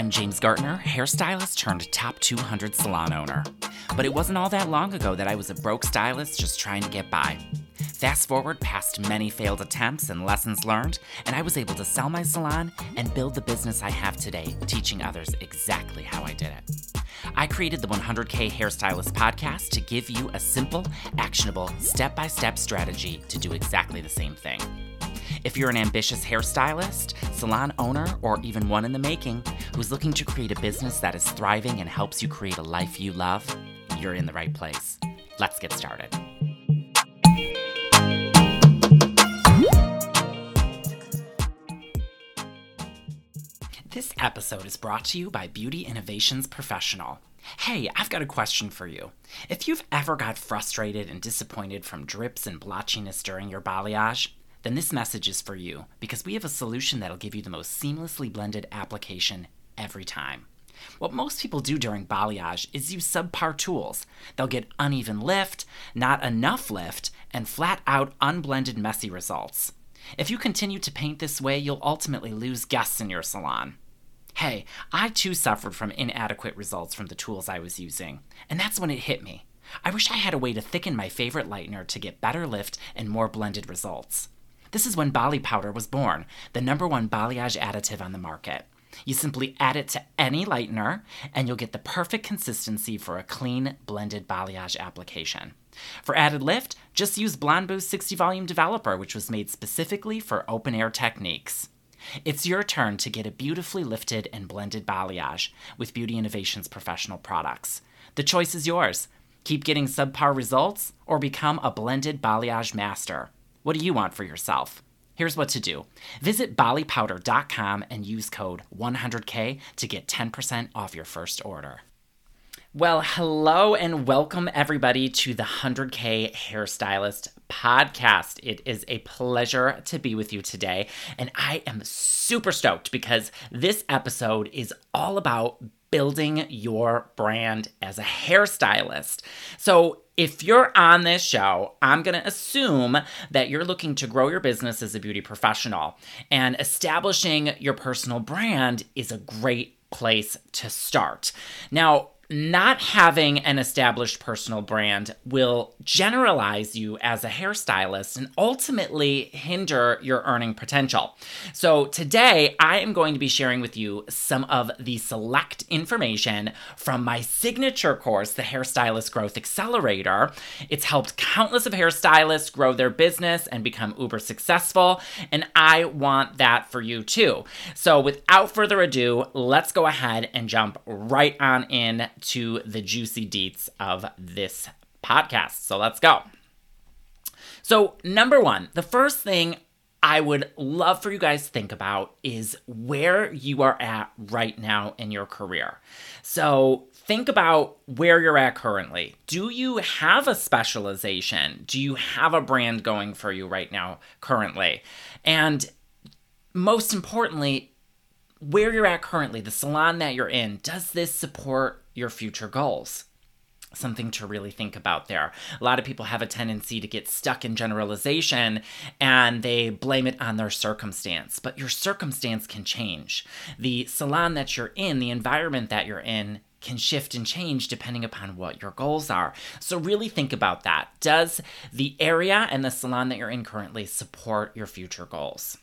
I'm James Gartner, hairstylist turned top 200 salon owner. But it wasn't all that long ago that I was a broke stylist just trying to get by. Fast forward past many failed attempts and lessons learned, and I was able to sell my salon and build the business I have today, teaching others exactly how I did it. I created the 100K Hairstylist podcast to give you a simple, actionable, step by step strategy to do exactly the same thing. If you're an ambitious hairstylist, salon owner, or even one in the making who's looking to create a business that is thriving and helps you create a life you love, you're in the right place. Let's get started. This episode is brought to you by Beauty Innovations Professional. Hey, I've got a question for you. If you've ever got frustrated and disappointed from drips and blotchiness during your balayage, then this message is for you because we have a solution that'll give you the most seamlessly blended application every time. What most people do during balayage is use subpar tools. They'll get uneven lift, not enough lift, and flat out unblended messy results. If you continue to paint this way, you'll ultimately lose guests in your salon. Hey, I too suffered from inadequate results from the tools I was using, and that's when it hit me. I wish I had a way to thicken my favorite lightener to get better lift and more blended results. This is when Bali powder was born, the number one balayage additive on the market. You simply add it to any lightener, and you'll get the perfect consistency for a clean, blended balayage application. For added lift, just use Blonde Boost 60 volume developer, which was made specifically for open air techniques. It's your turn to get a beautifully lifted and blended balayage with Beauty Innovations professional products. The choice is yours. Keep getting subpar results or become a blended balayage master. What do you want for yourself? Here's what to do visit balipowder.com and use code 100K to get 10% off your first order. Well, hello and welcome everybody to the 100K Hairstylist podcast. It is a pleasure to be with you today, and I am super stoked because this episode is all about building your brand as a hairstylist. So, if you're on this show, I'm going to assume that you're looking to grow your business as a beauty professional, and establishing your personal brand is a great place to start. Now, not having an established personal brand will generalize you as a hairstylist and ultimately hinder your earning potential. So, today I am going to be sharing with you some of the select information from my signature course, the Hairstylist Growth Accelerator. It's helped countless of hairstylists grow their business and become uber successful, and I want that for you too. So, without further ado, let's go ahead and jump right on in to the juicy deets of this podcast. So let's go. So, number one, the first thing I would love for you guys to think about is where you are at right now in your career. So, think about where you're at currently. Do you have a specialization? Do you have a brand going for you right now, currently? And most importantly, where you're at currently, the salon that you're in, does this support your future goals? Something to really think about there. A lot of people have a tendency to get stuck in generalization and they blame it on their circumstance, but your circumstance can change. The salon that you're in, the environment that you're in, can shift and change depending upon what your goals are. So, really think about that. Does the area and the salon that you're in currently support your future goals?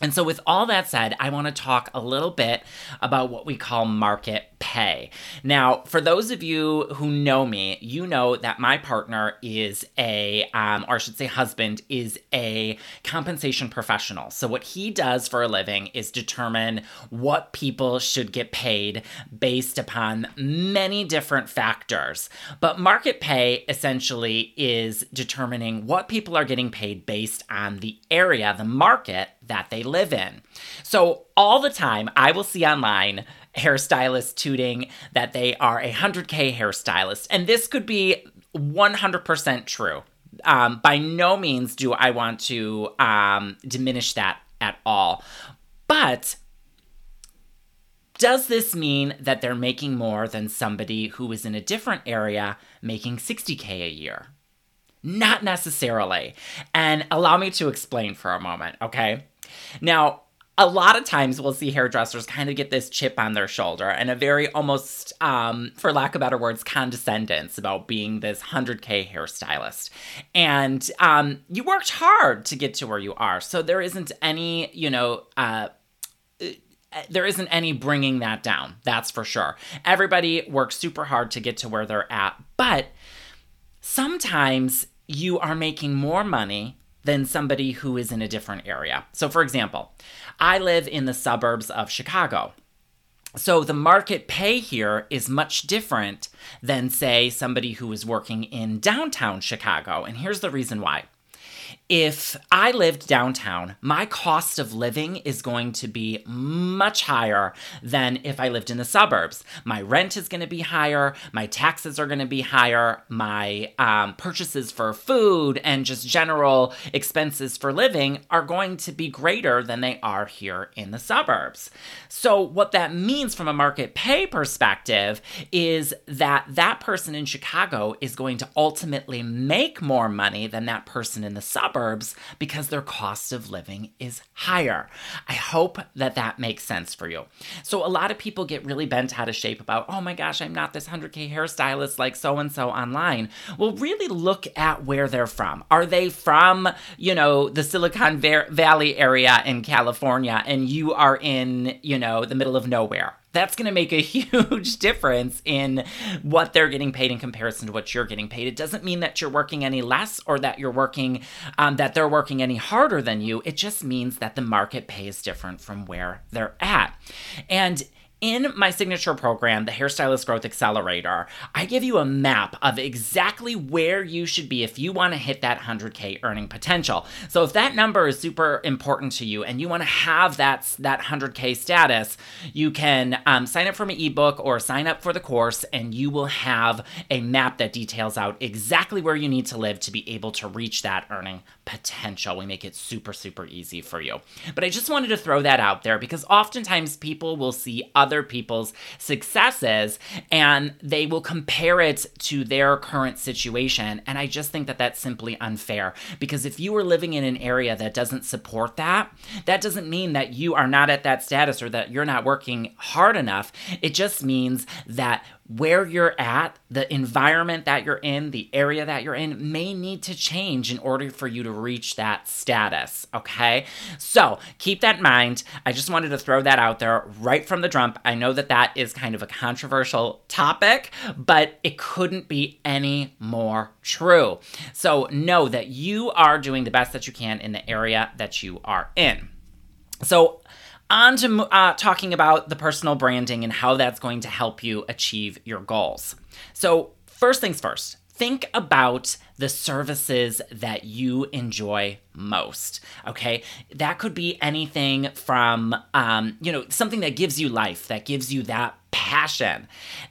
And so, with all that said, I want to talk a little bit about what we call market pay. Now, for those of you who know me, you know that my partner is a, um, or I should say, husband is a compensation professional. So, what he does for a living is determine what people should get paid based upon many different factors. But market pay essentially is determining what people are getting paid based on the area, the market that they live in. So, all the time, I will see online hairstylists tooting that they are a 100K hairstylist. And this could be 100% true. Um, by no means do I want to um, diminish that at all. But does this mean that they're making more than somebody who is in a different area making 60K a year? Not necessarily. And allow me to explain for a moment, okay? Now, a lot of times we'll see hairdressers kind of get this chip on their shoulder and a very almost, um, for lack of better words, condescendence about being this 100K hairstylist. And um, you worked hard to get to where you are. So there isn't any, you know, uh, there isn't any bringing that down. That's for sure. Everybody works super hard to get to where they're at. But sometimes you are making more money than somebody who is in a different area. So, for example, I live in the suburbs of Chicago. So the market pay here is much different than, say, somebody who is working in downtown Chicago. And here's the reason why if I lived downtown, my cost of living is going to be much higher than if I lived in the suburbs. My rent is going to be higher, my taxes are going to be higher, my um, purchases for food and just general expenses for living are going to be greater than they are here in the suburbs. So, what that means from a market pay perspective is that that person in Chicago is going to ultimately make more money than that person in the suburbs because their cost of living is higher. I hope that that makes sense for you. So, a lot of people get really bent out of shape about, oh my gosh, I'm not this 100K hairstylist like so and so online. Well, really look at where they're from. Are they from, you know, the Silicon Valley area in California and you are in, you know, the middle of nowhere? That's going to make a huge difference in what they're getting paid in comparison to what you're getting paid. It doesn't mean that you're working any less or that you're working, um, that they're working any harder than you. It just means that the market pays different from where they're at. And in my signature program, the Hairstylist Growth Accelerator, I give you a map of exactly where you should be if you want to hit that 100K earning potential. So if that number is super important to you and you want to have that, that 100K status, you can um, sign up for my ebook or sign up for the course, and you will have a map that details out exactly where you need to live to be able to reach that earning potential. We make it super, super easy for you. But I just wanted to throw that out there because oftentimes people will see other people's successes and they will compare it to their current situation. And I just think that that's simply unfair because if you are living in an area that doesn't support that, that doesn't mean that you are not at that status or that you're not working hard enough. It just means that where you're at, the environment that you're in, the area that you're in may need to change in order for you to reach that status. Okay. So keep that in mind. I just wanted to throw that out there right from the jump. I know that that is kind of a controversial topic, but it couldn't be any more true. So know that you are doing the best that you can in the area that you are in. So, on to uh, talking about the personal branding and how that's going to help you achieve your goals. So, first things first, think about the services that you enjoy most. Okay. That could be anything from, um, you know, something that gives you life, that gives you that passion.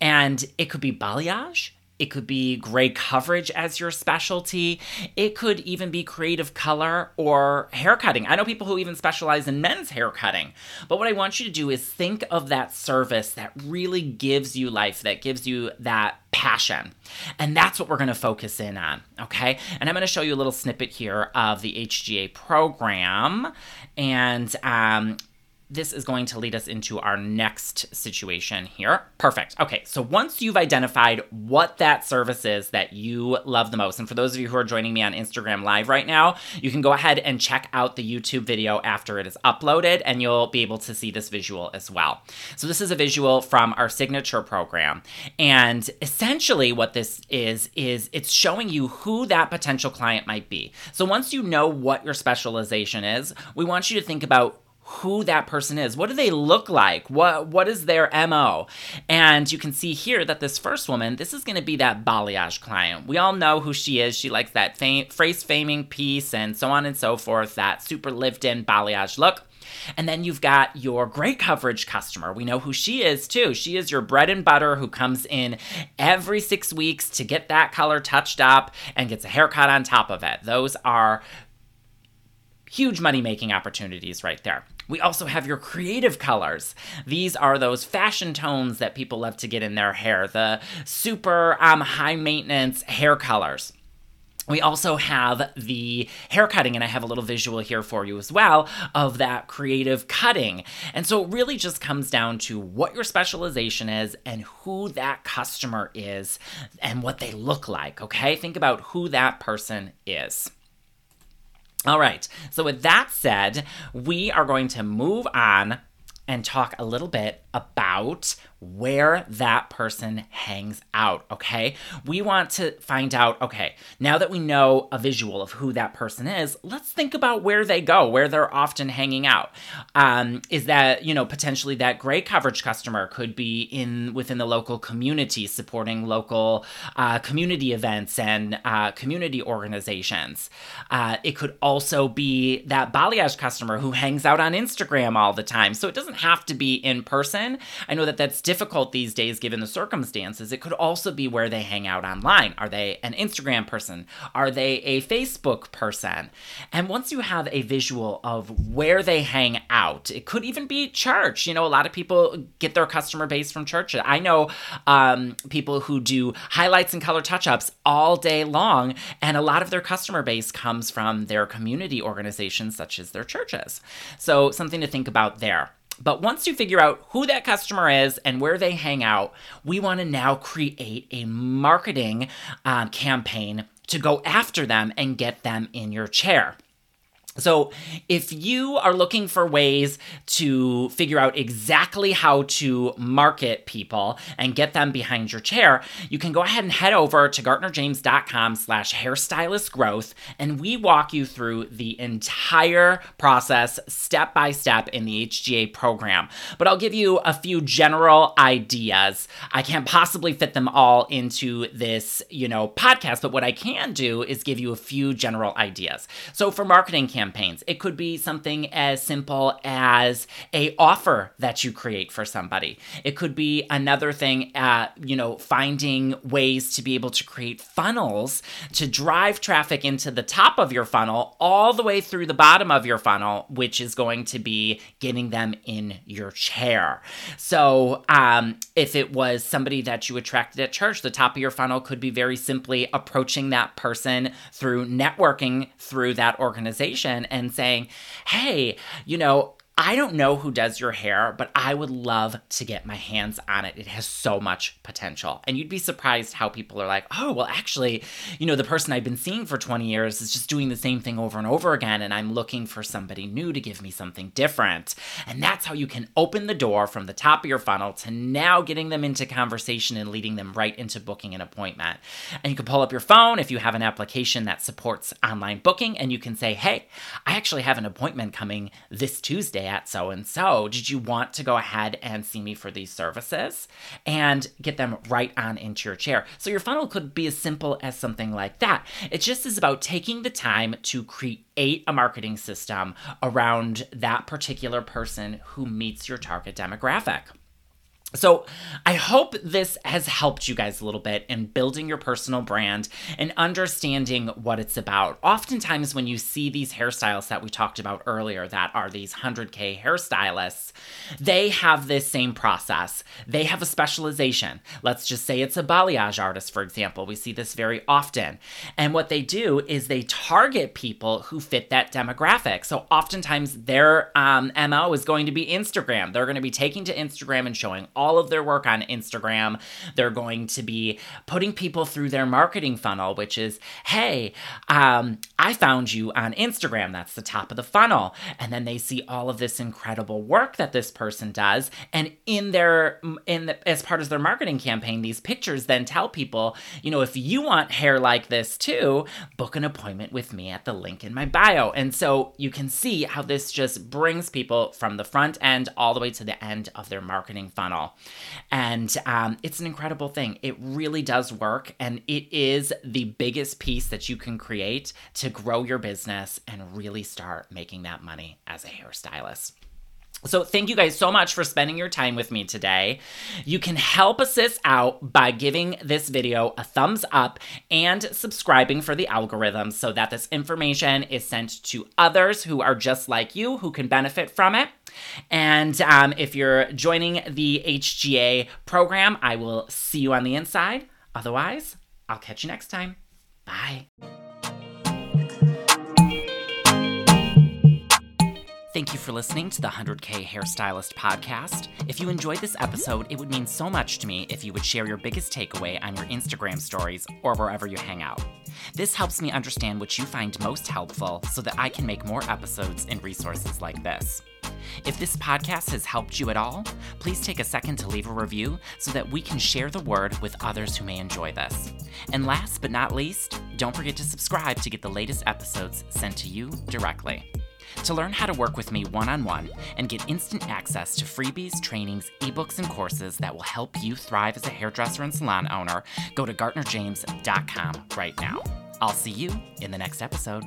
And it could be balayage. It could be gray coverage as your specialty. It could even be creative color or haircutting. I know people who even specialize in men's haircutting. But what I want you to do is think of that service that really gives you life, that gives you that passion. And that's what we're going to focus in on, okay? And I'm going to show you a little snippet here of the HGA program. And um, this is going to lead us into our next situation here. Perfect. Okay, so once you've identified what that service is that you love the most, and for those of you who are joining me on Instagram Live right now, you can go ahead and check out the YouTube video after it is uploaded, and you'll be able to see this visual as well. So, this is a visual from our signature program. And essentially, what this is, is it's showing you who that potential client might be. So, once you know what your specialization is, we want you to think about who that person is. What do they look like? What what is their MO? And you can see here that this first woman, this is going to be that balayage client. We all know who she is. She likes that fam- phrase faming piece and so on and so forth, that super lived in balayage look. And then you've got your gray coverage customer. We know who she is too. She is your bread and butter who comes in every six weeks to get that color touched up and gets a haircut on top of it. Those are huge money making opportunities right there. We also have your creative colors. These are those fashion tones that people love to get in their hair, the super um, high maintenance hair colors. we also have the hair cutting, and I have a little visual here for you as well of that creative cutting. And so it really just comes down to what your specialization is and who that customer is and what they look like, okay? Think about who that person is. All right, so with that said, we are going to move on and talk a little bit about where that person hangs out, okay? We want to find out, okay, now that we know a visual of who that person is, let's think about where they go, where they're often hanging out. Um, is that, you know, potentially that gray coverage customer could be in within the local community, supporting local uh, community events and uh, community organizations. Uh, it could also be that balayage customer who hangs out on Instagram all the time. So it doesn't have to be in person. I know that that's difficult these days given the circumstances. It could also be where they hang out online. Are they an Instagram person? Are they a Facebook person? And once you have a visual of where they hang out, it could even be church. You know, a lot of people get their customer base from church. I know um, people who do highlights and color touch ups all day long, and a lot of their customer base comes from their community organizations, such as their churches. So, something to think about there. But once you figure out who that customer is and where they hang out, we want to now create a marketing uh, campaign to go after them and get them in your chair. So, if you are looking for ways to figure out exactly how to market people and get them behind your chair, you can go ahead and head over to gartnerjames.com slash hairstylist growth, and we walk you through the entire process step by step in the HGA program. But I'll give you a few general ideas. I can't possibly fit them all into this, you know, podcast, but what I can do is give you a few general ideas. So, for marketing campaigns, campaigns. It could be something as simple as a offer that you create for somebody. It could be another thing at, you know, finding ways to be able to create funnels to drive traffic into the top of your funnel all the way through the bottom of your funnel, which is going to be getting them in your chair. So, um, if it was somebody that you attracted at church, the top of your funnel could be very simply approaching that person through networking through that organization and saying, hey, you know, I don't know who does your hair, but I would love to get my hands on it. It has so much potential. And you'd be surprised how people are like, oh, well, actually, you know, the person I've been seeing for 20 years is just doing the same thing over and over again. And I'm looking for somebody new to give me something different. And that's how you can open the door from the top of your funnel to now getting them into conversation and leading them right into booking an appointment. And you can pull up your phone if you have an application that supports online booking and you can say, hey, I actually have an appointment coming this Tuesday at so and so. Did you want to go ahead and see me for these services? And get them right on into your chair. So your funnel could be as simple as something like that. It just is about taking the time to create a marketing system around that particular person who meets your target demographic. So, I hope this has helped you guys a little bit in building your personal brand and understanding what it's about. Oftentimes, when you see these hairstyles that we talked about earlier, that are these 100K hairstylists, they have this same process. They have a specialization. Let's just say it's a balayage artist, for example. We see this very often. And what they do is they target people who fit that demographic. So, oftentimes, their um, MO is going to be Instagram. They're going to be taking to Instagram and showing all of their work on Instagram. They're going to be putting people through their marketing funnel, which is, hey, um, I found you on Instagram. That's the top of the funnel. And then they see all of this incredible work that this person does. And in their, in the, as part of their marketing campaign, these pictures then tell people, you know, if you want hair like this too, book an appointment with me at the link in my bio. And so you can see how this just brings people from the front end all the way to the end of their marketing funnel. And um, it's an incredible thing. It really does work. And it is the biggest piece that you can create to grow your business and really start making that money as a hairstylist. So, thank you guys so much for spending your time with me today. You can help assist out by giving this video a thumbs up and subscribing for the algorithm so that this information is sent to others who are just like you who can benefit from it. And um, if you're joining the HGA program, I will see you on the inside. Otherwise, I'll catch you next time. Bye. Thank you for listening to the 100K Hairstylist podcast. If you enjoyed this episode, it would mean so much to me if you would share your biggest takeaway on your Instagram stories or wherever you hang out. This helps me understand what you find most helpful so that I can make more episodes and resources like this. If this podcast has helped you at all, please take a second to leave a review so that we can share the word with others who may enjoy this. And last but not least, don't forget to subscribe to get the latest episodes sent to you directly. To learn how to work with me one on one and get instant access to freebies, trainings, ebooks, and courses that will help you thrive as a hairdresser and salon owner, go to GartnerJames.com right now. I'll see you in the next episode.